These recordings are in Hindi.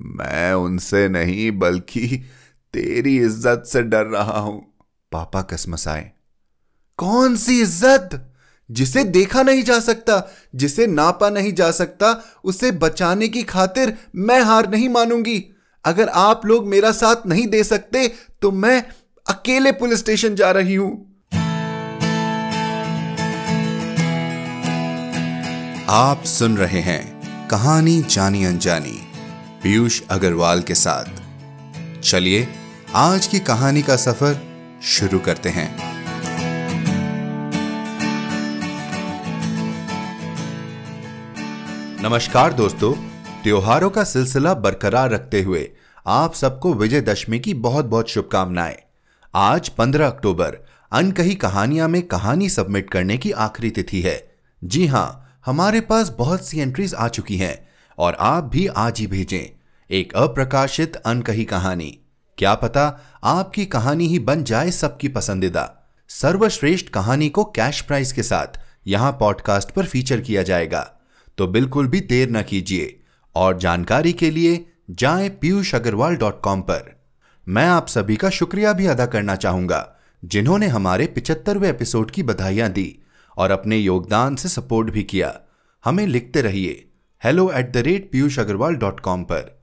मैं उनसे नहीं, बल्कि तेरी इज़्ज़त से डर रहा हूँ। पापा कसमसाए कौन सी इज़्ज़त? जिसे देखा नहीं जा सकता, जिसे नापा नहीं जा सकता, उसे बचाने की खातिर मैं हार नहीं मानूँगी। अगर आप लोग मेरा साथ नहीं दे सकते तो मैं अकेले पुलिस स्टेशन जा रही हूँ। आप सुन रहे हैं कहानी जानी अनजानी। पीयूष अग्रवाल के साथ। चलिए, आज की कहानी का सफ़र शुरू करते हैं। नमस्कार दोस्तों, त्योहारों का सिलसिला बरकरार रखते हुए आप सबको विजयदशमी की बहुत बहुत शुभकामनाएँ। आज 15 अक्टूबर, अनकही कहानियाँ में कहानी सबमिट करने की आखिरी तिथि है। जी हाँ, हमारे पास बहुत सी एंट्रीज आ चुकी हैं। और आप भी आज ही भेजें। एक अप्रकाशित अनकही कहानी। क्या पता आपकी कहानी ही बन जाए सबकी पसंदीदा। सर्वश्रेष्ठ कहानी को कैश प्राइस के साथ यहाँ पॉडकास्ट पर फीचर किया जाएगा। तो बिल्कुल भी देर न कीजिए। और जानकारी के लिए जाए पीयूष अग्रवाल डॉट कॉम पर। मैं आप सभी का शुक्रिया भी अदा करना चाहूँगा, जिन्होंने हमारे पिचहत्तरवें एपिसोड की बधाइयाँ दी और अपने योगदान से सपोर्ट भी किया। हमें लिखते रहिए hello at the rate Piyush Agrawal dot com पर।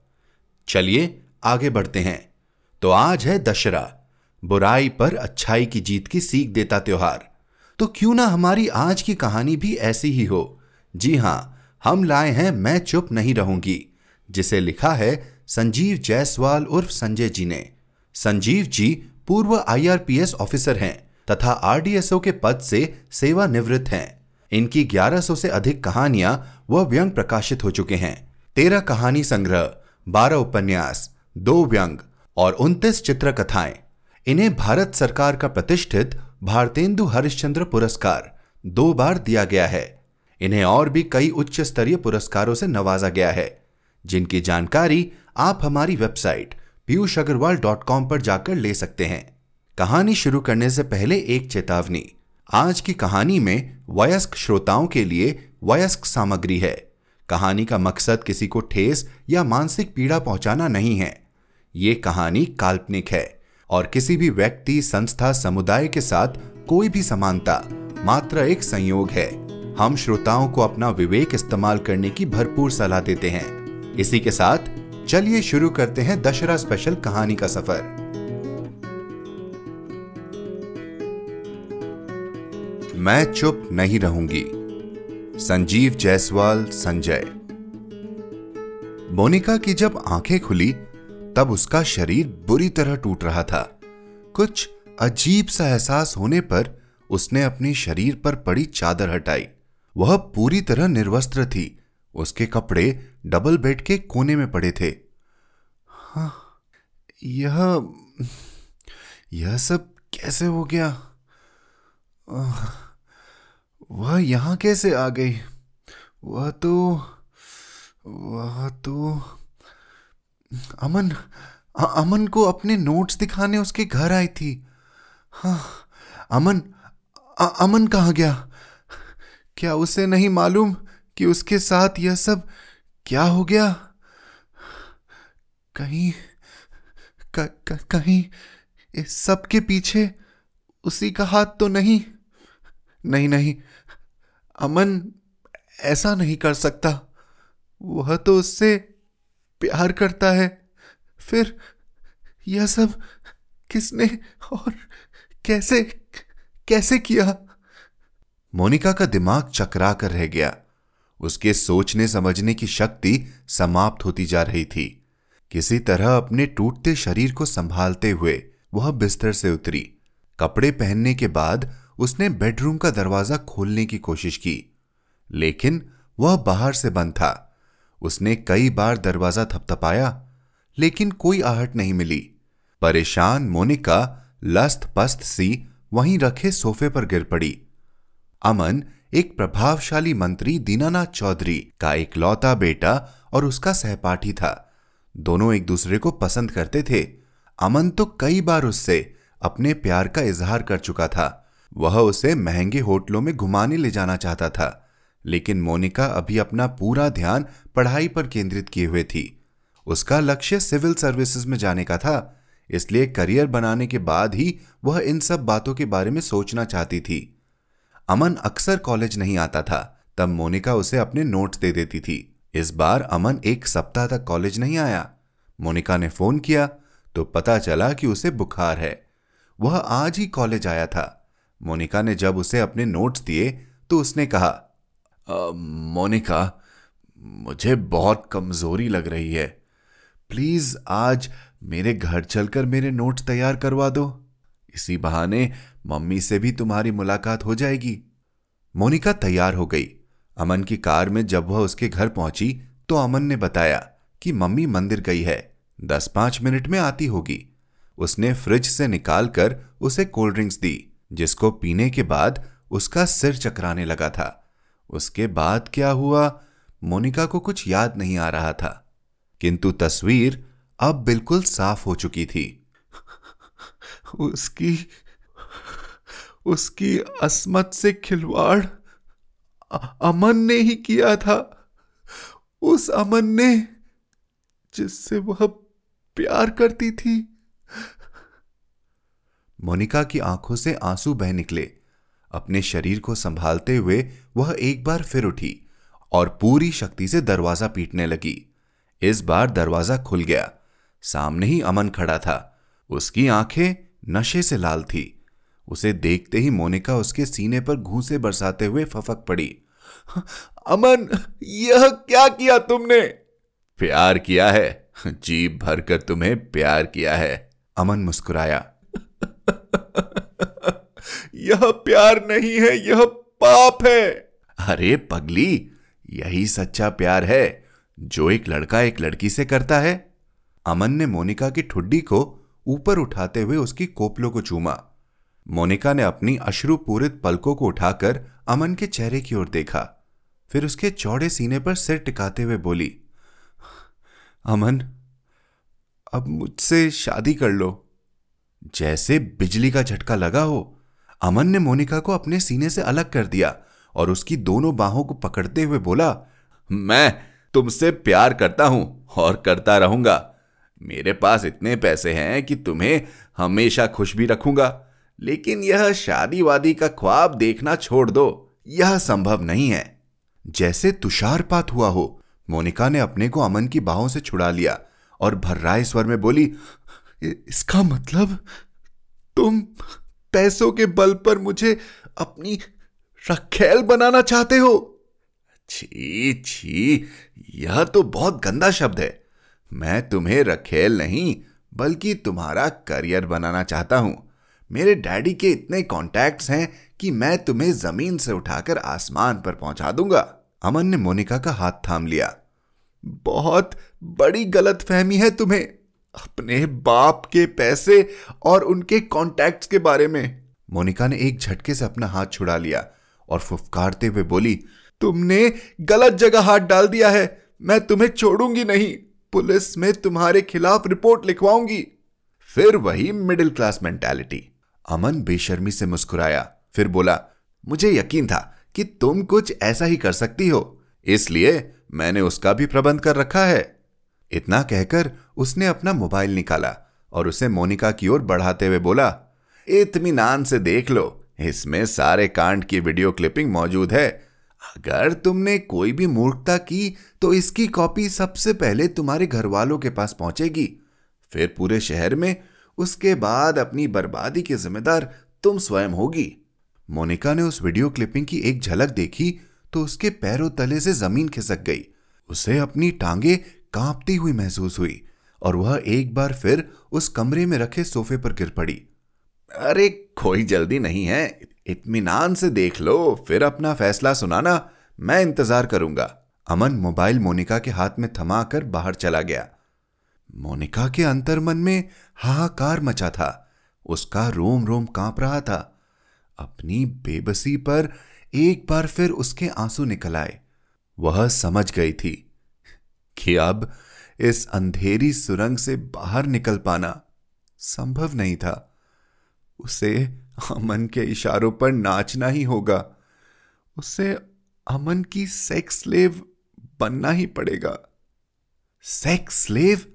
चलिए, आगे बढ़ते हैं। तो आज है दशहरा। बुराई पर अच्छाई की जीत की सीख देता त्योहार। तो क्यों ना हमारी आज की कहानी भी ऐसी ही हो। जी हाँ, हम लाए हैं मैं चुप नहीं रहूँगी, जिसे लिखा है संजीव जायसवाल उर्फ़ संजय जी ने। संजीव जी पूर्व आईआरपीएस ऑफिसर हैं तथा आरडीएसओ के पद से सेवानिवृत्त हैं। इनकी 1100 से अधिक कहानियाँ व व्यंग प्रकाशित हो चुके हैं। तेरह कहानी संग्रह, बारह उपन्यास, दो व्यंग और उनतीस चित्रकथाएँ। इन्हें भारत सरकार का प्रतिष्ठित भारतेंदु हरिश्चंद्र पुरस्कार दो बार दिया गया है। इन्हें और भी कई उच्च स्तरीय पुरस्कारों से नवाजा गया है। जिनकी जानकारी आप हमारी website Piyush Agrawal dot com पर जाकर ले सकते हैं। कहानी शुरू करने से पहले एक चेतावनी। आज की कहानी में वयस्क श्रोताओं के लिए वयस्क सामग्री है। कहानी का मकसद किसी को ठेस या मानसिक पीड़ा पहुंचाना नहीं है। ये कहानी काल्पनिक है और किसी भी व्यक्ति, संस्था, समुदाय के साथ कोई भी समानता मात्र एक संयोग है। हम श्रोताओं को अपना विवेक इस्तेमाल करने की भरपूर सलाह देते हैं। इसी के साथ चलिए शुरू करते हैं दशहरा स्पेशल कहानी का सफ़र। मैं चुप नहीं रहूँगी। संजीव जायसवाल, संजय। मोनिका की जब आँखें खुली, तब उसका शरीर बुरी तरह टूट रहा था। कुछ अजीब सा एहसास होने पर उसने अपने शरीर पर पड़ी चादर हटाई। वह पूरी तरह निर्वस्त्र थी। उसके कपड़े डबल बेड के कोने में पड़े थे। हाँ यह यह सब कैसे हो गया? वह यहाँ कैसे आ गई? वह तो वह तो अमन अमन को अपने नोट्स दिखाने उसके घर आई थी। हाँ अमन अमन कहाँ गया? क्या उसे नहीं मालूम कि उसके साथ यह सब क्या हो गया? कहीं क, क, कहीं इस सब के पीछे उसी का हाथ तो नहीं? नहीं नहीं। अमन ऐसा नहीं कर सकता। वह तो उससे प्यार करता है। फिर यह सब किसने और कैसे कैसे किया? मोनिका का दिमाग चकरा कर रह गया। उसके सोचने समझने की शक्ति समाप्त होती जा रही थी। किसी तरह अपने टूटते शरीर को संभालते हुए वह बिस्तर से उतरी। कपड़े पहनने के बाद उसने बेडरूम का दरवाज़ा खोलने की कोशिश की, लेकिन वह बाहर से बंद था। उसने कई बार दरवाज़ा थपथपाया, लेकिन कोई आहट नहीं मिली। परेशान मोनिका लस्त पस्त सी वहीं रखे सोफे पर गिर पड़ी। अमन, एक प्रभावशाली मंत्री दीनानाथ चौधरी का एक लौता बेटा और उसका सहपाठी था। दोनों एक दूसरे को पसंद करते थे। अमन तो कई बार उससे अपने प्यार का इजहार कर चुका था। वह उसे महँगे होटलों में घुमाने ले जाना चाहता था, लेकिन मोनिका अभी अपना पूरा ध्यान पढ़ाई पर केंद्रित किए हुए थी। उसका लक्ष्य सिविल सर्विसेज़ में जाने का था, इसलिए करियर बनाने के बाद ही वह इन सब बातों के बारे में सोचना चाहती थी। अमन अक्सर कॉलेज नहीं आता था, तब मोनिका उसे अपने नोट्स दे देती थी। इस बार अमन एक सप्ताह तक कॉलेज नहीं आया। मोनिका ने फ़ोन किया तो पता चला कि उसे बुखार है। वह आज ही कॉलेज आया था। मोनिका ने जब उसे अपने नोट्स दिए तो उसने कहा मोनिका, मुझे बहुत कमज़ोरी लग रही है। प्लीज़ आज मेरे घर चलकर मेरे नोट्स तैयार करवा दो। इसी बहाने मम्मी से भी तुम्हारी मुलाकात हो जाएगी। मोनिका तैयार हो गई। अमन की कार में जब वह उसके घर पहुँची तो अमन ने बताया कि मम्मी मंदिर गई है। दस पाँच मिनट में आती होगी। उसने फ्रिज से निकालकर उसे कोल्ड ड्रिंक्स दी। जिसको पीने के बाद उसका सिर चकराने लगा था। उसके बाद क्या हुआ, मोनिका को कुछ याद नहीं आ रहा था। किंतु तस्वीर अब बिल्कुल साफ़ हो चुकी थी। उसकी उसकी असमत से खिलवाड़ अमन ने ही किया था। उस अमन ने, जिससे वह प्यार करती थी मोनिका की आँखों से आँसू बह निकले। अपने शरीर को संभालते हुए वह एक बार फिर उठी और पूरी शक्ति से दरवाज़ा पीटने लगी। इस बार दरवाज़ा खुल गया। सामने ही अमन खड़ा था। उसकी आँखें नशे से लाल थी। उसे देखते ही मोनिका उसके सीने पर घूसे बरसाते हुए फफक पड़ी। अमन, यह क्या किया तुमने? प्यार किया है। जीप भरकर तुम्हें प्यार किया है। अमन मुस्कुराया। यह प्यार नहीं है, यह पाप है। अरे पगली, यही सच्चा प्यार है, जो एक लड़का एक लड़की से करता है। अमन ने मोनिका की ठुड्डी को ऊपर उठाते हुए उसकी कोपलों को चूमा। मोनिका ने अपनी अश्रुपूरित पलकों को उठाकर अमन के चेहरे की ओर देखा। फिर उसके चौड़े सीने पर सिर टिकाते हुए बोली, अमन, अब मुझसे शादी कर लो। जैसे बिजली का झटका लगा हो, अमन ने मोनिका को अपने सीने से अलग कर दिया और उसकी दोनों बाहों को पकड़ते हुए बोला, मैं तुमसे प्यार करता हूँ और करता रहूँगा। मेरे पास इतने पैसे हैं कि तुम्हें हमेशा खुश भी रखूँगा। लेकिन यह शादी वादी का ख्वाब देखना छोड़ दो। यह संभव नहीं है। जैसे तुषारपात हुआ हो, मोनिका ने अपने को अमन की बाहों से छुड़ा लिया और भर्राए स्वर में बोली इसका मतलब तुम पैसों के बल पर मुझे अपनी रखेल बनाना चाहते हो? छी छी, यह तो बहुत गंदा शब्द है। मैं तुम्हें रखेल नहीं, बल्कि तुम्हारा करियर बनाना चाहता हूँ। मेरे डैडी के इतने कॉन्टैक्ट्स हैं कि मैं तुम्हें ज़मीन से उठाकर आसमान पर पहुँचा दूँगा। अमन ने मोनिका का हाथ थाम लिया। बहुत बड़ी गलत फहमी है तुम्हें। अपने बाप के पैसे और उनके कॉन्टैक्ट्स के बारे में। मोनिका ने एक झटके से अपना हाथ छुड़ा लिया और फुफकारते हुए बोली, तुमने गलत जगह हाथ डाल दिया है, मैं तुम्हें छोड़ूँगी नहीं, पुलिस में तुम्हारे खिलाफ रिपोर्ट लिखवाऊँगी। फिर वही मिडिल क्लास मेंटेलिटी अमन बेशर्मी से मुस्कुराया, फिर बोला, मुझे यकीन था कि तुम कुछ ऐसा ही कर सकती हो, इसलिए मैंने उसका भी प्रबंध कर रखा है। इतना कहकर उसने अपना मोबाइल निकाला और उसे मोनिका की ओर बढ़ाते हुए बोला इतमान से देख लो, इसमें सारे कांड की वीडियो क्लिपिंग मौजूद है। अगर तुमने कोई भी मूर्खता की तो इसकी कॉपी सबसे पहले तुम्हारे घर वालों के पास पहुंचेगी। फिर पूरे शहर में उसके बाद अपनी बर्बादी की जिम्मेदार तुम स्वयं होगी। मोनिका ने उस वीडियो क्लिपिंग की एक झलक देखी तो उसके पैरों तले से ज़मीन खिसक गई। उसे अपनी टांगे कांपती हुई महसूस हुई और वह एक बार फिर उस कमरे में रखे सोफे पर गिर पड़ी। अरे, कोई जल्दी नहीं है। इत्मीनान से देख लो, फिर अपना फैसला सुनाना। मैं इंतज़ार करूँगा। अमन मोबाइल मोनिका के हाथ में थमाकर बाहर चला गया। मोनिका के अंतर्मन में हाहाकार मचा था। उसका रोम रोम काँप रहा था। अपनी बेबसी पर एक बार फिर उसके आँसू निकल आए। वह समझ गई थी कि अब इस अंधेरी सुरंग से बाहर निकल पाना संभव नहीं था। उसे अमन के इशारों पर नाचना ही होगा। उसे अमन की सेक्स लेव बनना ही पड़ेगा। सेक्स स्लेव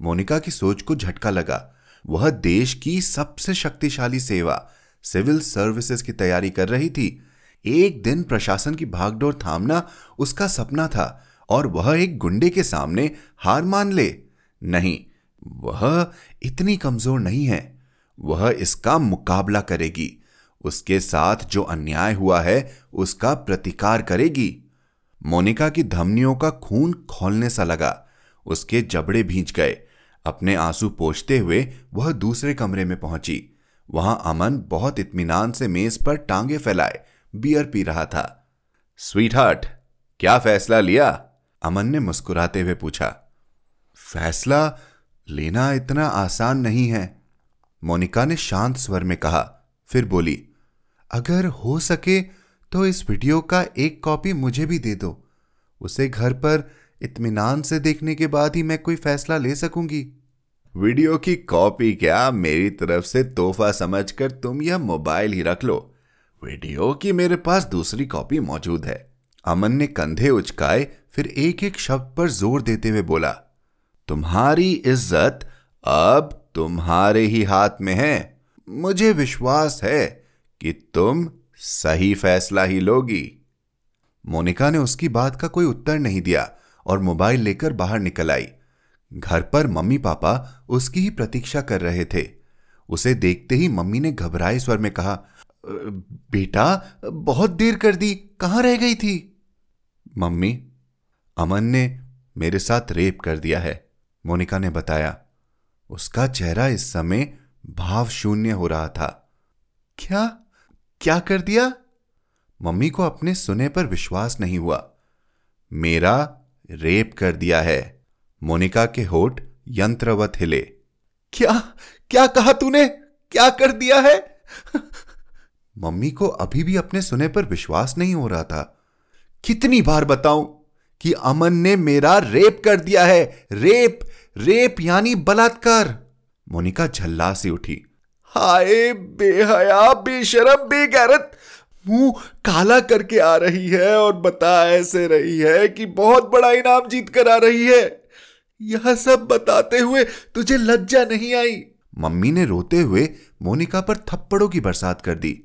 मोनिका की सोच को झटका लगा। वह देश की सबसे शक्तिशाली सेवा, सिविल सर्विसेज़ की तैयारी कर रही थी। एक दिन प्रशासन की भागदौड़ थामना उसका सपना था। और वह एक गुंडे के सामने हार मान ले। नहीं, वह इतनी कमज़ोर नहीं है। वह इसका मुकाबला करेगी। उसके साथ जो अन्याय हुआ है, उसका प्रतिकार करेगी। मोनिका की धमनियों का खून खोलने सा लगा। उसके जबड़े भींच गए। अपने आँसू पोछते हुए वह दूसरे कमरे में पहुँची। वहाँ अमन बहुत इत्मीनान से मेज पर टांगे फैलाए। बियर पी रहा था। स्वीट हार्ट क्या फैसला लिया? अमन ने मुस्कुराते हुए पूछा फैसला लेना इतना आसान नहीं है। मोनिका ने शांत स्वर में कहा फिर बोली अगर हो सके तो इस वीडियो का एक कॉपी मुझे भी दे दो। उसे घर पर इत्मीनान से देखने के बाद ही मैं कोई फैसला ले सकूँगी। वीडियो की कॉपी क्या मेरी तरफ़ से तोहफा समझकर तुम यह मोबाइल ही रख लो? वीडियो की मेरे पास दूसरी कॉपी मौजूद है। अमन ने कंधे उचकाए फिर एक एक शब्द पर ज़ोर देते हुए बोला, तुम्हारी इज़्ज़त अब तुम्हारे ही हाथ में है। मुझे विश्वास है कि तुम सही फैसला ही लोगी मोनिका ने उसकी बात का कोई उत्तर नहीं दिया और मोबाइल लेकर बाहर निकल आई। घर पर मम्मी पापा उसकी ही प्रतीक्षा कर रहे थे। उसे देखते ही मम्मी ने घबराए स्वर में कहा बेटा, बहुत देर कर दी। कहाँ रह गई थी? मम्मी अमन ने मेरे साथ रेप कर दिया है। मोनिका ने बताया, उसका चेहरा इस समय भाव शून्य हो रहा था। क्या? क्या कर दिया? मम्मी को अपने सुने पर विश्वास नहीं हुआ। मेरा रेप कर दिया है। मोनिका के होठ यंत्रवत हिले। क्या? क्या कहा तूने? क्या कर दिया है? मम्मी को अभी भी अपने सुने पर विश्वास नहीं हो रहा था। कितनी बार बताऊँ? कि अमन ने मेरा रेप कर दिया है। रेप रेप यानी बलात्कार। मोनिका झल्ला से उठी। हाय, बेहया, बेशरम, बेगैरत। मुँह काला करके आ रही है और बता ऐसे रही है कि बहुत बड़ा इनाम जीत कर आ रही है। यह सब बताते हुए तुझे लज्जा नहीं आई। मम्मी ने रोते हुए मोनिका पर थप्पड़ों की बरसात कर दी।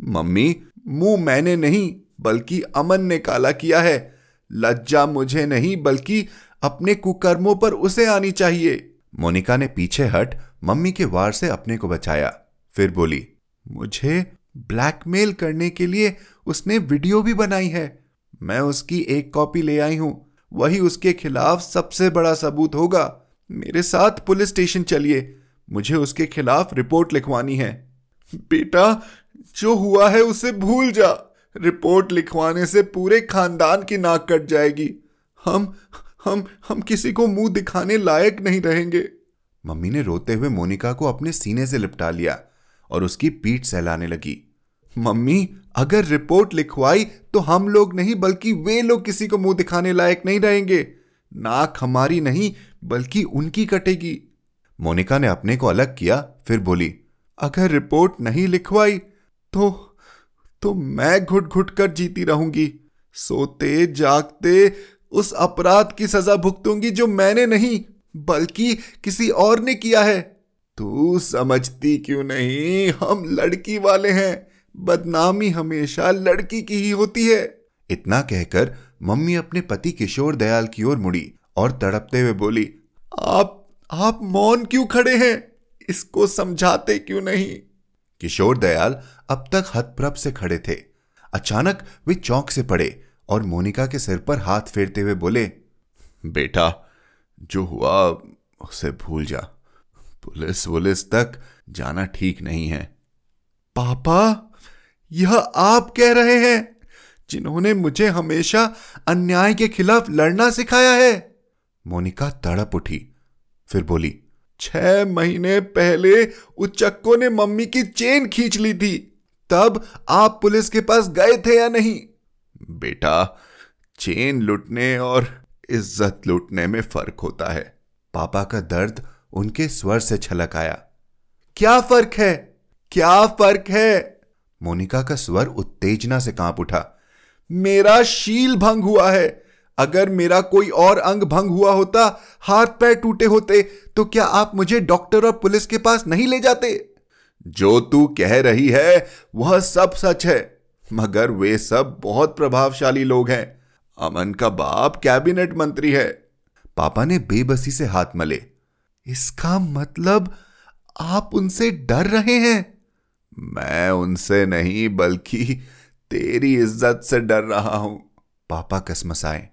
मम्मी, मुँह मैंने नहीं, बल्कि अमन ने काला किया है। लज्जा मुझे नहीं, बल्कि अपने कुकर्मों पर उसे आनी चाहिए। मोनिका ने पीछे हट, मम्मी के वार से अपने को बचाया। फिर बोली, मुझे ब्लैकमेल करने के लिए उसने वीडियो भी बनाई है। मैं उसकी एक कॉपी ले आई हूँ। वही उसके खिलाफ सबसे बड़ा सबूत होगा। मेरे साथ पुलिस स्टेशन चलिए। मुझे उसके खिलाफ रिपोर्ट लिखवानी है। बेटा, जो हुआ है उसे भूल जा। रिपोर्ट लिखवाने से पूरे खानदान की नाक कट जाएगी। हम हम हम किसी को मुँह दिखाने लायक नहीं रहेंगे। मम्मी ने रोते हुए मोनिका को अपने सीने से लिपटा लिया और उसकी पीठ सहलाने लगी। मम्मी, अगर रिपोर्ट लिखवाई तो हम लोग नहीं, बल्कि वे लोग किसी को मुँह दिखाने लायक नहीं रहेंगे। नाक हमारी नहीं, बल्कि उनकी कटेगी। मोनिका ने अपने को अलग किया, फिर बोली, अगर रिपोर्ट नहीं लिखवाई तो तो मैं घुट घुट कर जीती रहूँगी। सोते, जागते, उस अपराध की सजा भुगतूँगी जो मैंने नहीं, बल्कि किसी और ने किया है। तू समझती क्यों नहीं? हम लड़की वाले हैं। बदनामी हमेशा लड़की की ही होती है। इतना कहकर मम्मी अपने पति किशोर दयाल की ओर मुड़ी और तड़पते हुए बोली, आप आप मौन क्यों खड़े हैं? इसको समझाते क्यों नहीं? किशोर दयाल अब तक हतप्रभ से खड़े थे। अचानक वे चौंक से पड़े और मोनिका के सिर पर हाथ फेरते हुए बोले, बेटा, जो हुआ, उसे भूल जा। पुलिस वुलिस तक जाना ठीक नहीं है। पापा, यह आप कह रहे हैं, जिन्होंने मुझे हमेशा अन्याय के खिलाफ लड़ना सिखाया है? मोनिका तड़प उठी, फिर बोली, छह महीने पहले उच्चक्को ने मम्मी की चेन खींच ली थी। तब आप पुलिस के पास गए थे या नहीं? बेटा, चेन लुटने और इज़्ज़त लूटने में फ़र्क होता है। पापा का दर्द उनके स्वर से छलक आया। क्या फ़र्क है? क्या फ़र्क है? मोनिका का स्वर उत्तेजना से काँप उठा। मेरा शील भंग हुआ है। अगर मेरा कोई और अंग भंग हुआ होता हाथ पैर टूटे होते तो क्या आप मुझे डॉक्टर और पुलिस के पास नहीं ले जाते? जो तू कह रही है, वह सब सच है। मगर वे सब बहुत प्रभावशाली लोग हैं। अमन का बाप कैबिनेट मंत्री है। पापा ने बेबसी से हाथ मले। इसका मतलब आप उनसे डर रहे हैं? मैं उनसे नहीं, बल्कि तेरी इज़्ज़त से डर रहा हूँ। पापा कसमसाए।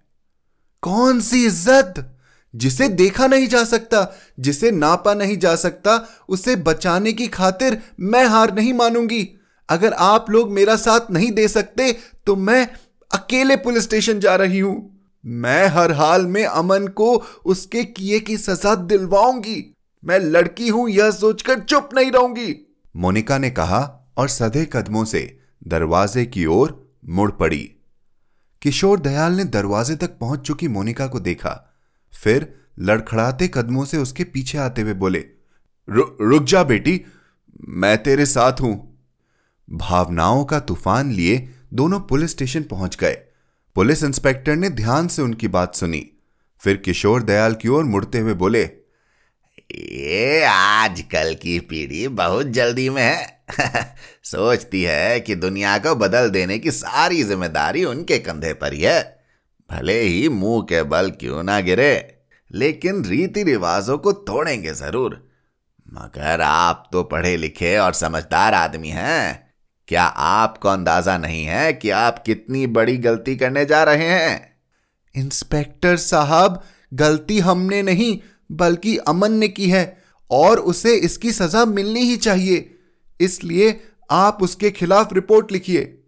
कौन सी इज़्ज़त? जिसे देखा नहीं जा सकता, जिसे नापा नहीं जा सकता, उसे बचाने की खातिर मैं हार नहीं मानूँगी। अगर आप लोग मेरा साथ नहीं दे सकते तो मैं अकेले पुलिस स्टेशन जा रही हूँ। मैं हर हाल में अमन को उसके किए की सजा दिलवाऊँगी। मैं लड़की हूँ, यह सोचकर चुप नहीं रहूँगी। मोनिका ने कहा और सधे कदमों से दरवाजे की ओर मुड़ पड़ी। किशोर दयाल ने दरवाजे तक पहुँच चुकी मोनिका को देखा। फिर लड़खड़ाते कदमों से उसके पीछे आते हुए बोले रु, रुक जा बेटी मैं तेरे साथ हूँ। भावनाओं का तूफ़ान लिए दोनों पुलिस स्टेशन पहुँच गए। पुलिस इंस्पेक्टर ने ध्यान से उनकी बात सुनी। फिर किशोर दयाल की ओर मुड़ते हुए बोले ये आजकल की पीढ़ी बहुत जल्दी में है। सोचती है कि दुनिया को बदल देने की सारी ज़िम्मेदारी उनके कंधे पर ही है। भले ही मुँह के बल क्यों ना गिरे, लेकिन रीति रिवाजों को तोड़ेंगे ज़रूर। मगर आप तो पढ़े लिखे और समझदार आदमी हैं। क्या आपको अंदाज़ा नहीं है कि आप कितनी बड़ी गलती करने जा रहे हैं? इंस्पेक्टर साहब, गलती हमने नहीं, बल्कि अमन ने की है, और उसे इसकी सजा मिलनी ही चाहिए। इसलिए आप उसके खिलाफ रिपोर्ट लिखिए।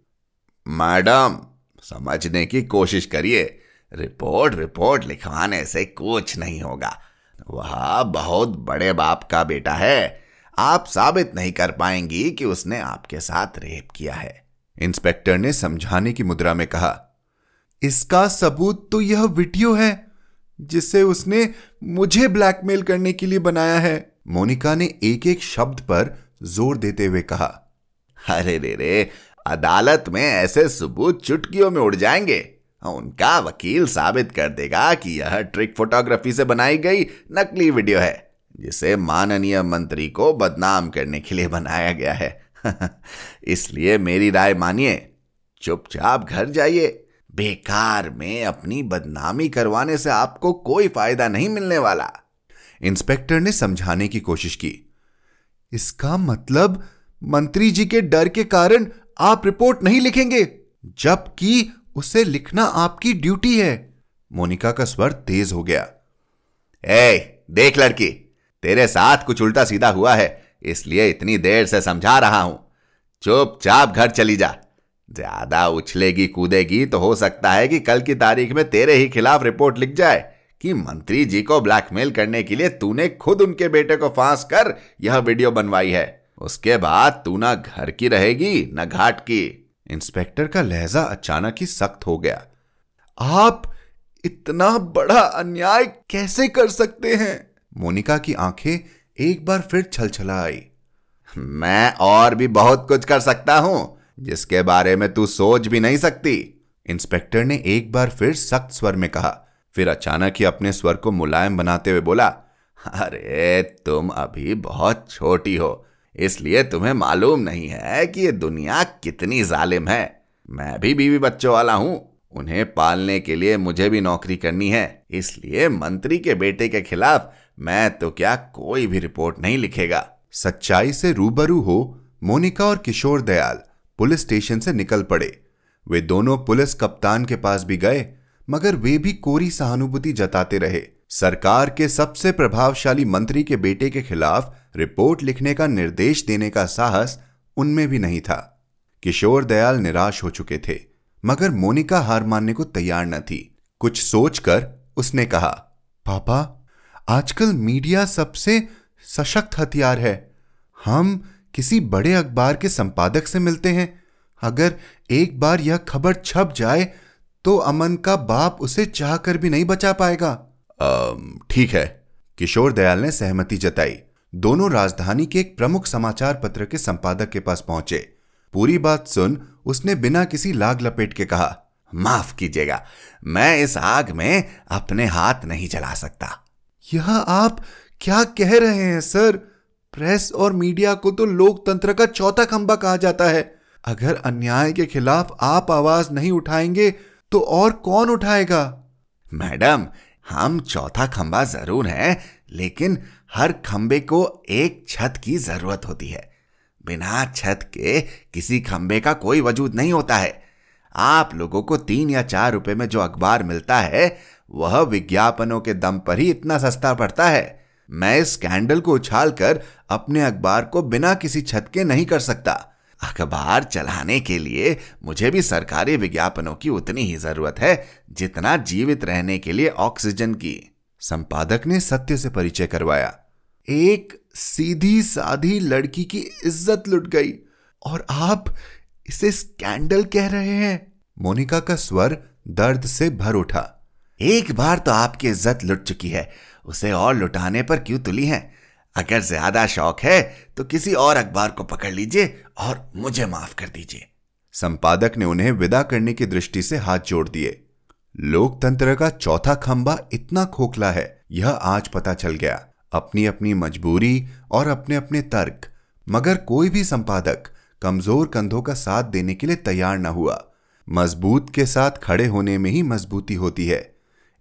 मैडम समझने की कोशिश करिए। रिपोर्ट रिपोर्ट लिखवाने से कुछ नहीं होगा। वह बहुत बड़े बाप का बेटा है। आप साबित नहीं कर पाएँगी कि उसने आपके साथ रेप किया है। इंस्पेक्टर ने समझाने की मुद्रा में कहा, इसका सबूत तो यह वीडियो है, जिसे उसने मुझे ब्लैकमेल करने के लिए बनाया है। मोनिका ने एक एक शब्द पर ज़ोर देते हुए कहा, अरे रे रे अदालत में ऐसे सबूत चुटकियों में उड़ जाएँगे। उनका वकील साबित कर देगा कि यह ट्रिक फोटोग्राफी से बनाई गई नकली वीडियो है, जिसे माननीय मंत्री को बदनाम करने के लिए बनाया गया है। इसलिए मेरी राय मानिए, चुपचाप घर जाइए। बेकार में अपनी बदनामी करवाने से आपको कोई फ़ायदा नहीं मिलने वाला। इंस्पेक्टर ने समझाने की कोशिश की। इसका मतलब मंत्री जी के डर के कारण आप रिपोर्ट नहीं लिखेंगे जबकि उसे लिखना आपकी ड्यूटी है। मोनिका का स्वर तेज हो गया। ए, देख लड़की तेरे साथ कुछ उल्टा सीधा हुआ है इसलिए इतनी देर से समझा रहा हूँ। चुपचाप घर चली जा। ज़्यादा उछलेगी कूदेगी तो हो सकता है कि कल की तारीख में तेरे ही खिलाफ रिपोर्ट लिख जाए कि मंत्री जी को ब्लैकमेल करने के लिए तूने खुद उनके बेटे को फांस कर यह वीडियो बनवाई है। उसके बाद तू ना घर की रहेगी, न घाट की। इंस्पेक्टर का लहजा अचानक ही सख्त हो गया। आप इतना बड़ा अन्याय कैसे कर सकते हैं? मोनिका की आँखें एक बार फिर छलछला आई मैं और भी बहुत कुछ कर सकता हूँ, जिसके बारे में तू सोच भी नहीं सकती। इंस्पेक्टर ने एक बार फिर सख्त स्वर में कहा। फिर अचानक ही अपने स्वर को मुलायम बनाते हुए बोला, अरे, तुम अभी बहुत छोटी हो। इसलिए तुम्हें मालूम नहीं है कि ये दुनिया कितनी जालिम है। मैं भी बीवी बच्चों वाला हूँ। उन्हें पालने के लिए मुझे भी नौकरी करनी है। इसलिए मंत्री के बेटे के खिलाफ मैं तो क्या कोई भी रिपोर्ट नहीं लिखेगा। सच्चाई से रूबरू हो मोनिका और किशोर दयाल पुलिस स्टेशन से निकल पड़े। वे दोनों पुलिस कप्तान के पास भी गए, मगर वे भी कोरी सहानुभूति जताते रहे। सरकार के सबसे प्रभावशाली मंत्री के बेटे के खिलाफ रिपोर्ट लिखने का निर्देश देने का साहस उनमें भी नहीं था। किशोर दयाल निराश हो चुके थे, मगर मोनिका हार मानने को तैयार न थी। कुछ सोचकर उसने कहा, पापा, आजकल मीडिया सबसे सशक्त हथियार है। हम किसी बड़े अखबार के संपादक से मिलते हैं। अगर एक बार यह खबर छप जाए तो अमन का बाप उसे चाहकर भी नहीं बचा पाएगा। ठीक है। किशोर दयाल ने सहमति जताई। दोनों राजधानी के एक प्रमुख समाचार पत्र के संपादक के पास पहुँचे। पूरी बात सुन उसने बिना किसी लाग लपेट के कहा, माफ़ कीजिएगा, मैं इस आग में अपने हाथ नहीं जला सकता। यह आप क्या कह रहे हैं, सर? प्रेस और मीडिया को तो लोकतंत्र का चौथा खंबा कहा जाता है। अगर अन्याय के खिलाफ आप आवाज़ नहीं उठाएँगे तो और कौन उठाएगा? मैडम हम चौथा खंबा ज़रूर है, लेकिन हर खंबे को एक छत की ज़रूरत होती है। बिना छत के किसी खंबे का कोई वजूद नहीं होता है। आप लोगों को तीन या चार रुपए में जो अखबार मिलता है, वह विज्ञापनों के दम पर ही इतना सस्ता पड़ता है। मैं इस स्कैंडल को उछाल कर अपने अखबार को बिना किसी छत के नहीं कर सकता। अखबार चलाने के लिए मुझे भी सरकारी विज्ञापनों की उतनी ही ज़रूरत है, जितना जीवित रहने के लिए ऑक्सीजन की। संपादक ने सत्य से परिचय करवाया। एक सीधी साधी लड़की की इज़्ज़त लुट गई, और आप इसे स्कैंडल कह रहे हैं? मोनिका का स्वर दर्द से भर उठा। एक बार तो आपकी इज़्ज़त लुट चुकी है, उसे और लुटाने पर क्यों तुली है? अगर ज़्यादा शौक है तो किसी और अखबार को पकड़ लीजिए और मुझे माफ़ कर दीजिए। संपादक ने उन्हें विदा करने की दृष्टि से हाथ जोड़ दिए। लोकतंत्र का चौथा खंबा इतना खोखला है, यह आज पता चल गया। अपनी अपनी मजबूरी और अपने अपने तर्क, मगर कोई भी संपादक कमज़ोर कंधों का साथ देने के लिए तैयार न हुआ। मज़बूत के साथ खड़े होने में ही मजबूती होती है।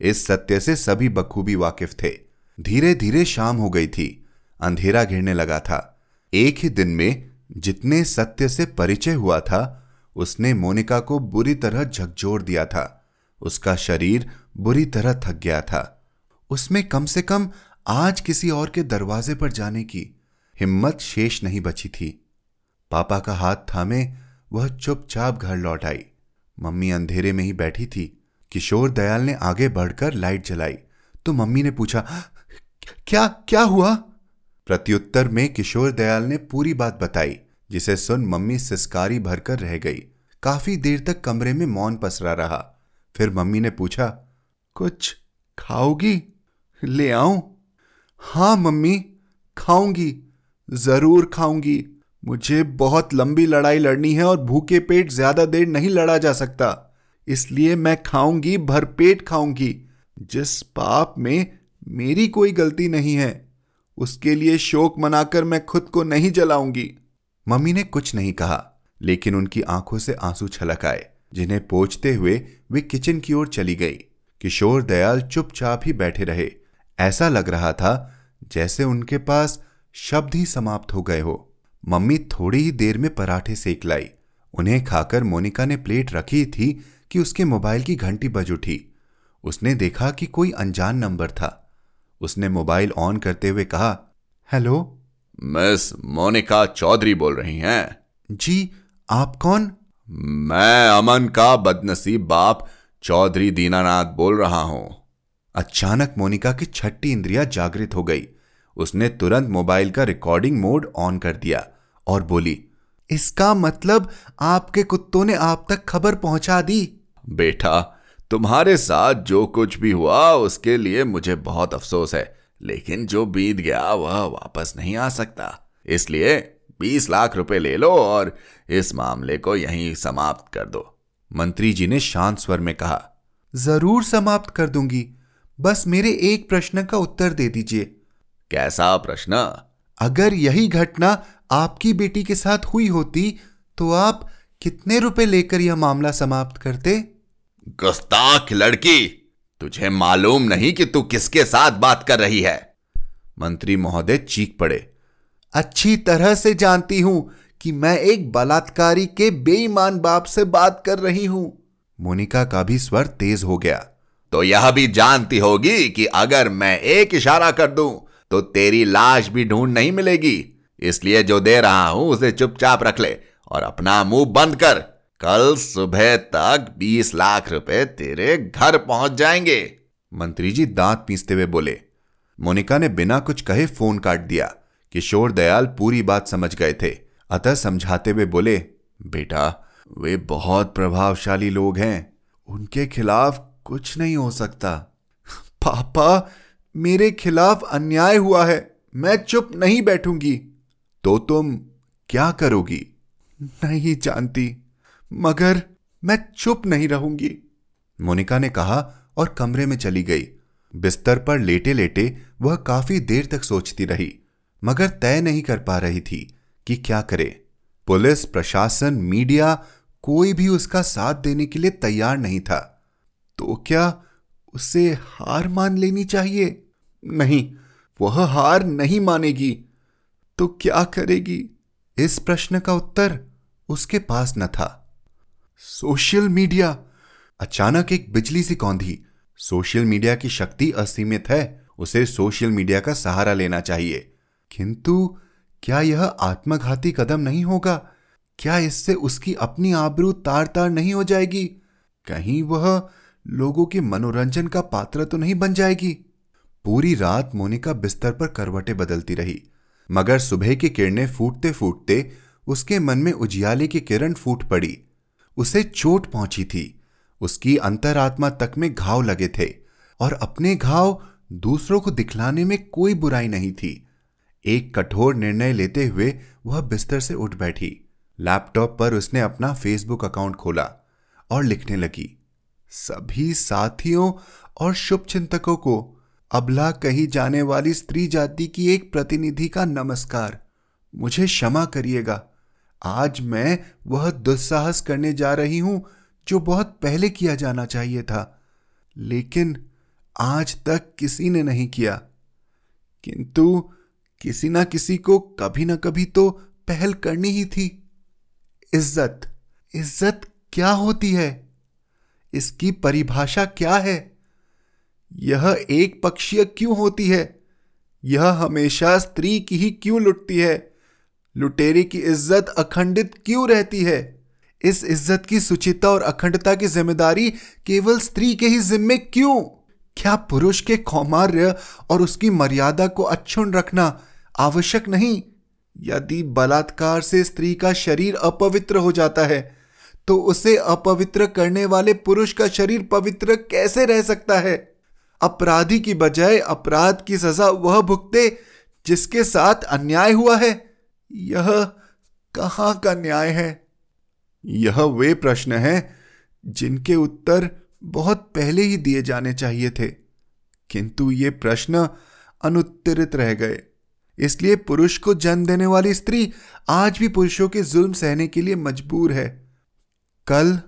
इस सत्य से सभी बखूबी वाकिफ थे। धीरे धीरे शाम हो गई थी। अंधेरा घिरने लगा था। एक ही दिन में जितने सत्य से परिचय हुआ था, उसने मोनिका को बुरी तरह झकझोर दिया था। उसका शरीर बुरी तरह थक गया था। उसमें कम से कम आज किसी और के दरवाजे पर जाने की हिम्मत शेष नहीं बची थी। पापा का हाथ थामे, वह चुपचाप घर लौट आई। मम्मी अंधेरे में ही बैठी थी। किशोर दयाल ने आगे बढ़कर लाइट जलाई। तो मम्मी ने पूछा, क्या क्या हुआ? प्रत्युत्तर में किशोर दयाल ने पूरी बात बताई, जिसे सुन मम्मी सिस्कारी भरकर रह गई। काफ़ी देर तक कमरे में मौन पसरा रहा। फिर मम्मी ने पूछा, कुछ खाओगी? ले आऊँ? हाँ मम्मी, खाऊँगी, ज़रूर खाऊँगी। मुझे बहुत लंबी लड़ाई लड़नी है और भूखे पेट ज़्यादा देर नहीं लड़ा जा सकता। इसलिए मैं खाऊँगी भरपेट खाऊँगी। जिस पाप में मेरी कोई गलती नहीं है। उसके लिए शोक मनाकर मैं खुद को नहीं जलाऊँगी। मम्मी ने कुछ नहीं कहा, लेकिन उनकी आँखों से आँसू छलक आए, जिन्हें पोछते हुए वे किचन की ओर चली गई। किशोर दयाल चुपचाप ही बैठे रहे। ऐसा लग रहा था जैसे उनके पास शब्द ही समाप्त हो गए हो। मम्मी थोड़ी ही देर में पराठे सेक लाई। उन्हें खाकर मोनिका ने प्लेट रखी थी कि उसके मोबाइल की घंटी बज उठी। उसने देखा कि कोई अनजान नंबर था। उसने मोबाइल ऑन करते हुए कहा हेलो? मिस मोनिका चौधरी बोल रही हैं। जी आप कौन? मैं अमन का बदनसीब बाप चौधरी दीनानाथ बोल रहा हूँ। अचानक मोनिका की छठी इंद्रिया जागृत हो गई। उसने तुरंत मोबाइल का रिकॉर्डिंग मोड ऑन कर दिया और बोली इसका मतलब आपके कुत्तों ने आप तक खबर पहुँचा दी? बेटा तुम्हारे साथ जो कुछ भी हुआ उसके लिए मुझे बहुत अफसोस है। लेकिन जो बीत गया वह वापस नहीं आ सकता। इसलिए बीस लाख रुपए ले लो और इस मामले को यहीं समाप्त कर दो। मंत्री जी ने शांत स्वर में कहा ज़रूर समाप्त कर दूँगी। बस मेरे एक प्रश्न का उत्तर दे दीजिए। कैसा प्रश्न? अगर यही घटना आपकी बेटी के साथ हुई होती तो आप कितने रुपए लेकर यह मामला समाप्त करते? गुस्ताख लड़की, तुझे मालूम नहीं कि तू किसके साथ बात कर रही है। मंत्री महोदय चीख पड़े। अच्छी तरह से जानती हूँ कि मैं एक बलात्कारी के बेईमान बाप से बात कर रही हूँ। मोनिका का भी स्वर तेज हो गया। तो यह भी जानती होगी कि अगर मैं एक इशारा कर दूँ तो तेरी लाश भी ढूंढ नहीं मिलेगी। इसलिए जो दे रहा हूँ, उसे चुपचाप रख ले और अपना मुँह बंद कर। कल सुबह तक बीस लाख रुपए तेरे घर पहुँच जाएँगे। मंत्री जी दांत पीसते हुए बोले। मोनिका ने बिना कुछ कहे फ़ोन काट दिया किशोर दयाल पूरी बात समझ गए थे। अतः समझाते हुए बोले, बेटा, वे बहुत प्रभावशाली लोग हैं। उनके खिलाफ कुछ नहीं हो सकता। पापा, मेरे खिलाफ अन्याय हुआ है। मैं चुप नहीं बैठूँगी। तो तुम क्या करोगी? नहीं जानती। मगर मैं चुप नहीं रहूँगी। मोनिका ने कहा और कमरे में चली गई। बिस्तर पर लेटे लेटे वह काफ़ी देर तक सोचती रही, मगर तय नहीं कर पा रही थी कि क्या करे। पुलिस, प्रशासन, मीडिया कोई भी उसका साथ देने के लिए तैयार नहीं था। तो क्या उसे हार मान लेनी चाहिए? नहीं, वह हार नहीं मानेगी। तो क्या करेगी? इस प्रश्न का उत्तर उसके पास न था। Social media. अचानक एक बिजली सी कौंधी सोशल मीडिया की शक्ति असीमित है, उसे सोशल मीडिया का सहारा लेना चाहिए। किंतु, क्या यह आत्मघाती कदम नहीं होगा? क्या इससे उसकी अपनी आबरू तार तार नहीं हो जाएगी? कहीं वह लोगों के मनोरंजन का पात्र तो नहीं बन जाएगी? पूरी रात मोनिका बिस्तर पर करवटें बदलती रही, मगर सुबह की किरणें फूटते फूटते उसके मन में उजियाले की किरण फूट पड़ी। उसे चोट पहुँची थी। उसकी अंतरात्मा तक में घाव लगे थे और अपने घाव दूसरों को दिखलाने में कोई बुराई नहीं थी। एक कठोर निर्णय लेते हुए वह बिस्तर से उठ बैठी। लैपटॉप पर उसने अपना फेसबुक अकाउंट खोला और लिखने लगी, सभी साथियों और शुभचिंतकों को अबला कही जाने वाली स्त्री जाति की एक प्रतिनिधि का नमस्कार। मुझे क्षमा करिएगा। आज मैं वह दुस्साहस करने जा रही हूँ जो बहुत पहले किया जाना चाहिए था, लेकिन आज तक किसी ने नहीं किया। किंतु किसी ना किसी को कभी ना कभी तो पहल करनी ही थी। इज़्ज़त इज़्ज़त क्या होती है? इसकी परिभाषा क्या है? यह एक पक्षीय क्यों होती है? यह हमेशा स्त्री की ही क्यों लुटती है? लुटेरे की इज़्ज़त अखंडित क्यों रहती है? इस इज़्ज़त की सुचिता और अखंडता की ज़िम्मेदारी केवल स्त्री के ही जिम्मे क्यों? क्या पुरुष के कौमार्य और उसकी मर्यादा को अच्छुन रखना आवश्यक नहीं? यदि बलात्कार से स्त्री का शरीर अपवित्र हो जाता है तो उसे अपवित्र करने वाले पुरुष का शरीर पवित्र कैसे रह सकता है? अपराधी की बजाय अपराध की सजा वह भुगते जिसके साथ अन्याय हुआ है। यह कहाँ का न्याय है? यह वे प्रश्न हैं जिनके उत्तर बहुत पहले ही दिए जाने चाहिए थे। किंतु ये प्रश्न अनुत्तरित रह गए। इसलिए पुरुष को जन्म देने वाली स्त्री आज भी पुरुषों के जुल्म सहने के लिए मजबूर है। कल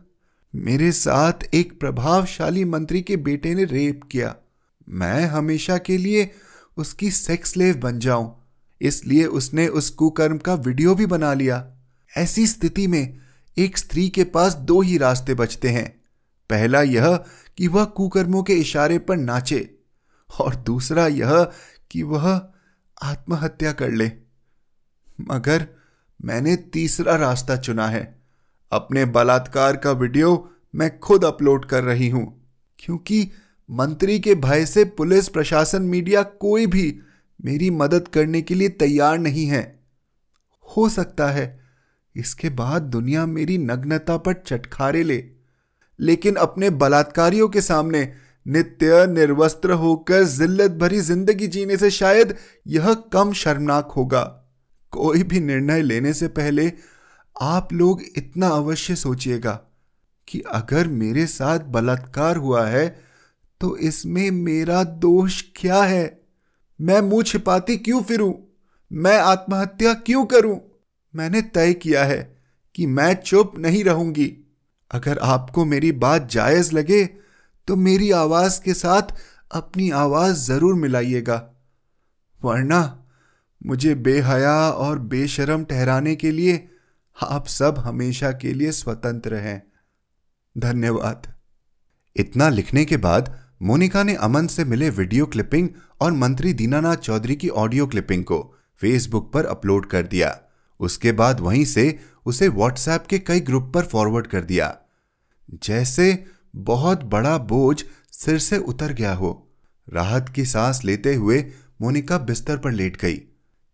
मेरे साथ एक प्रभावशाली मंत्री के बेटे ने रेप किया। मैं हमेशा के लिए उसकी सेक्स लेव बन जाऊँ। इसलिए उसने उस कुकर्म का वीडियो भी बना लिया। ऐसी स्थिति में एक स्त्री के पास दो ही रास्ते बचते हैं। पहला यह कि वह कुकर्मों के इशारे पर नाचे और दूसरा यह कि वह आत्महत्या कर ले। मगर मैंने तीसरा रास्ता चुना है। अपने बलात्कार का वीडियो मैं खुद अपलोड कर रही हूँ, क्योंकि मंत्री के भय से पुलिस, प्रशासन, मीडिया कोई भी मेरी मदद करने के लिए तैयार नहीं है। हो सकता है इसके बाद दुनिया मेरी नग्नता पर चटखारे ले, लेकिन अपने बलात्कारियों के सामने नित्य निर्वस्त्र होकर जिल्लत भरी ज़िंदगी जीने से शायद यह कम शर्मनाक होगा। कोई भी निर्णय लेने से पहले आप लोग इतना अवश्य सोचिएगा कि अगर मेरे साथ बलात्कार हुआ है तो इसमें मेरा दोष क्या है? मैं मुँह छिपाती क्यों फिरूं? मैं आत्महत्या क्यों करूँ? मैंने तय किया है कि मैं चुप नहीं रहूँगी। अगर आपको मेरी बात जायज़ लगे तो मेरी आवाज़ के साथ अपनी आवाज़ ज़रूर मिलाइएगा। वरना मुझे बेहया और बेशरम ठहराने के लिए आप सब हमेशा के लिए स्वतंत्र हैं। धन्यवाद। इतना लिखने के बाद मोनिका ने अमन से मिले वीडियो क्लिपिंग और मंत्री दीनानाथ चौधरी की ऑडियो क्लिपिंग को फेसबुक पर अपलोड कर दिया। उसके बाद वहीं से उसे व्हाट्सएप के कई ग्रुप पर फॉरवर्ड कर दिया। जैसे बहुत बड़ा बोझ सिर से उतर गया हो, राहत की सांस लेते हुए मोनिका बिस्तर पर लेट गई।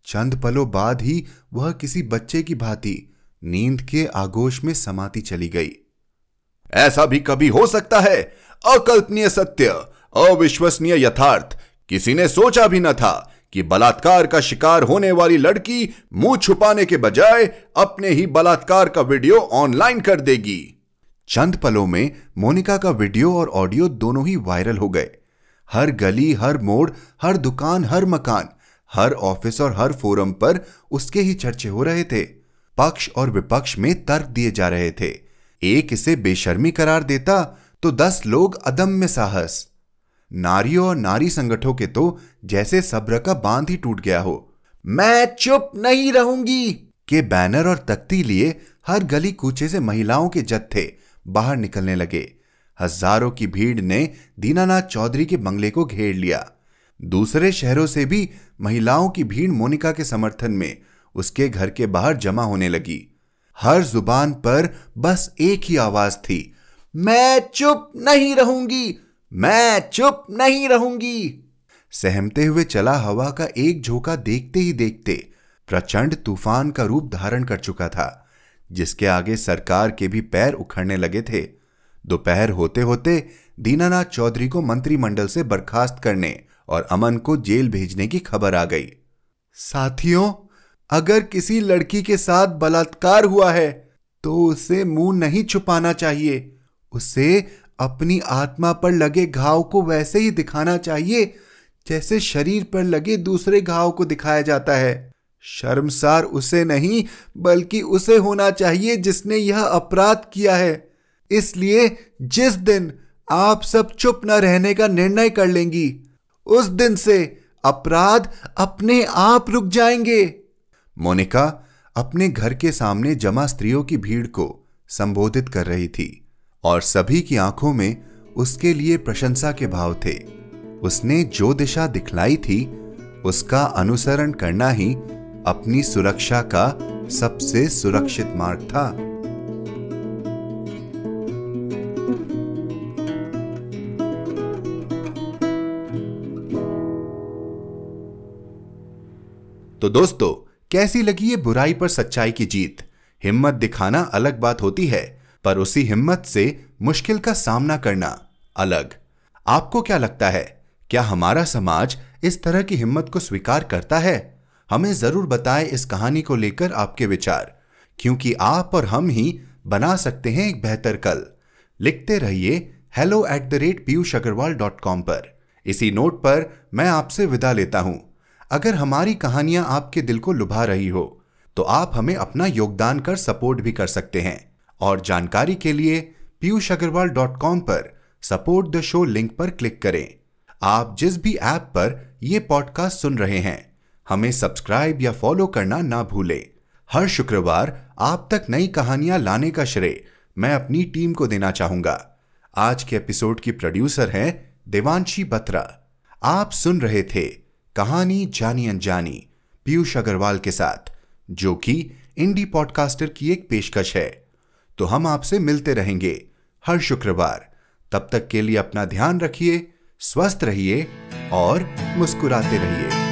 चंद पलों बाद ही वह किसी बच्चे की भांति नींद के आगोश में समाती चली गई। ऐसा भी कभी हो सकता है। अकल्पनीय सत्य, अविश्वसनीय यथार्थ। किसी ने सोचा भी न था कि बलात्कार का शिकार होने वाली लड़की मुँह छुपाने के बजाय अपने ही बलात्कार का वीडियो ऑनलाइन कर देगी। चंद पलों में मोनिका का वीडियो और ऑडियो दोनों ही वायरल हो गए। हर गली, हर मोड़, हर दुकान, हर मकान, हर ऑफ़िस और हर फोरम पर उसके ही चर्चे हो रहे थे। पक्ष और विपक्ष में तर्क दिए जा रहे थे। एक इसे बेशर्मी करार देता तो दस लोग अदम्य साहस। नारियों और नारी संगठों के तो जैसे सब्र का बाँध ही टूट गया हो। मैं चुप नहीं रहूँगी! के बैनर और तख्ती लिए हर गली कूचे से महिलाओं के जत्थे बाहर निकलने लगे। हज़ारों की भीड़ ने दीनानाथ चौधरी के बंगले को घेर लिया। दूसरे शहरों से भी महिलाओं की भीड़ मोनिका के समर्थन में उसके घर के बाहर जमा होने लगी। हर ज़ुबान पर बस एक ही आवाज़ थी मैं चुप नहीं रहूँगी, मैं चुप नहीं रहूँगी। सहमते हुए चला हवा का एक झोंका देखते ही देखते प्रचंड तूफ़ान का रूप धारण कर चुका था, जिसके आगे सरकार के भी पैर उखड़ने लगे थे। दोपहर होते होते दीनानाथ चौधरी को मंत्रिमंडल से बर्खास्त करने और अमन को जेल भेजने की खबर आ गई। साथियों, अगर किसी लड़की के साथ बलात्कार हुआ है तो उसे मुँह नहीं छुपाना चाहिए। उसे अपनी आत्मा पर लगे घाव को वैसे ही दिखाना चाहिए जैसे शरीर पर लगे दूसरे घाव को दिखाया जाता है। शर्मसार उसे नहीं, बल्कि उसे होना चाहिए जिसने यह अपराध किया है। इसलिए जिस दिन आप सब चुप न रहने का निर्णय कर लेंगी, उस दिन से अपराध अपने आप रुक जाएँगे। मोनिका अपने घर के सामने जमा स्त्रियों की भीड़ को संबोधित कर रही थी। और सभी की आँखों में उसके लिए प्रशंसा के भाव थे। उसने जो दिशा दिखलाई थी, उसका अनुसरण करना ही अपनी सुरक्षा का सबसे सुरक्षित मार्ग था। तो दोस्तों, कैसी लगी ये बुराई पर सच्चाई की जीत? हिम्मत दिखाना अलग बात होती है। पर उसी हिम्मत से मुश्किल का सामना करना अलग। आपको क्या लगता है, क्या हमारा समाज इस तरह की हिम्मत को स्वीकार करता है? हमें ज़रूर बताएँ इस कहानी को लेकर आपके विचार, क्योंकि आप और हम ही बना सकते हैं एक बेहतर कल। लिखते रहिए hello at the rate Piyush Agrawal dot com पर। इसी नोट पर मैं आपसे विदा लेता हूँ। अगर हमारी कहानियाँ आपके दिल को लुभा रही हो तो आप हमें अपना योगदान कर सपोर्ट भी कर सकते हैं। और जानकारी के लिए पीयूष अग्रवाल डॉट कॉम पर सपोर्ट द शो लिंक पर क्लिक करें। आप जिस भी ऐप पर यह पॉडकास्ट सुन रहे हैं, हमें सब्सक्राइब या फॉलो करना ना भूलें। हर शुक्रवार आप तक नई कहानियाँ लाने का श्रेय मैं अपनी टीम को देना चाहूँगा। आज के एपिसोड की प्रोड्यूसर हैं देवांशी बत्रा। आप सुन रहे थे कहानी जानी अनजानी पीयूष अग्रवाल के साथ, जो कि इंडी पॉडकास्टर की एक पेशकश है। तो हम आपसे मिलते रहेंगे। हर शुक्रवार। तब तक के लिए अपना ध्यान रखिए, स्वस्थ रहिए और मुस्कुराते रहिए।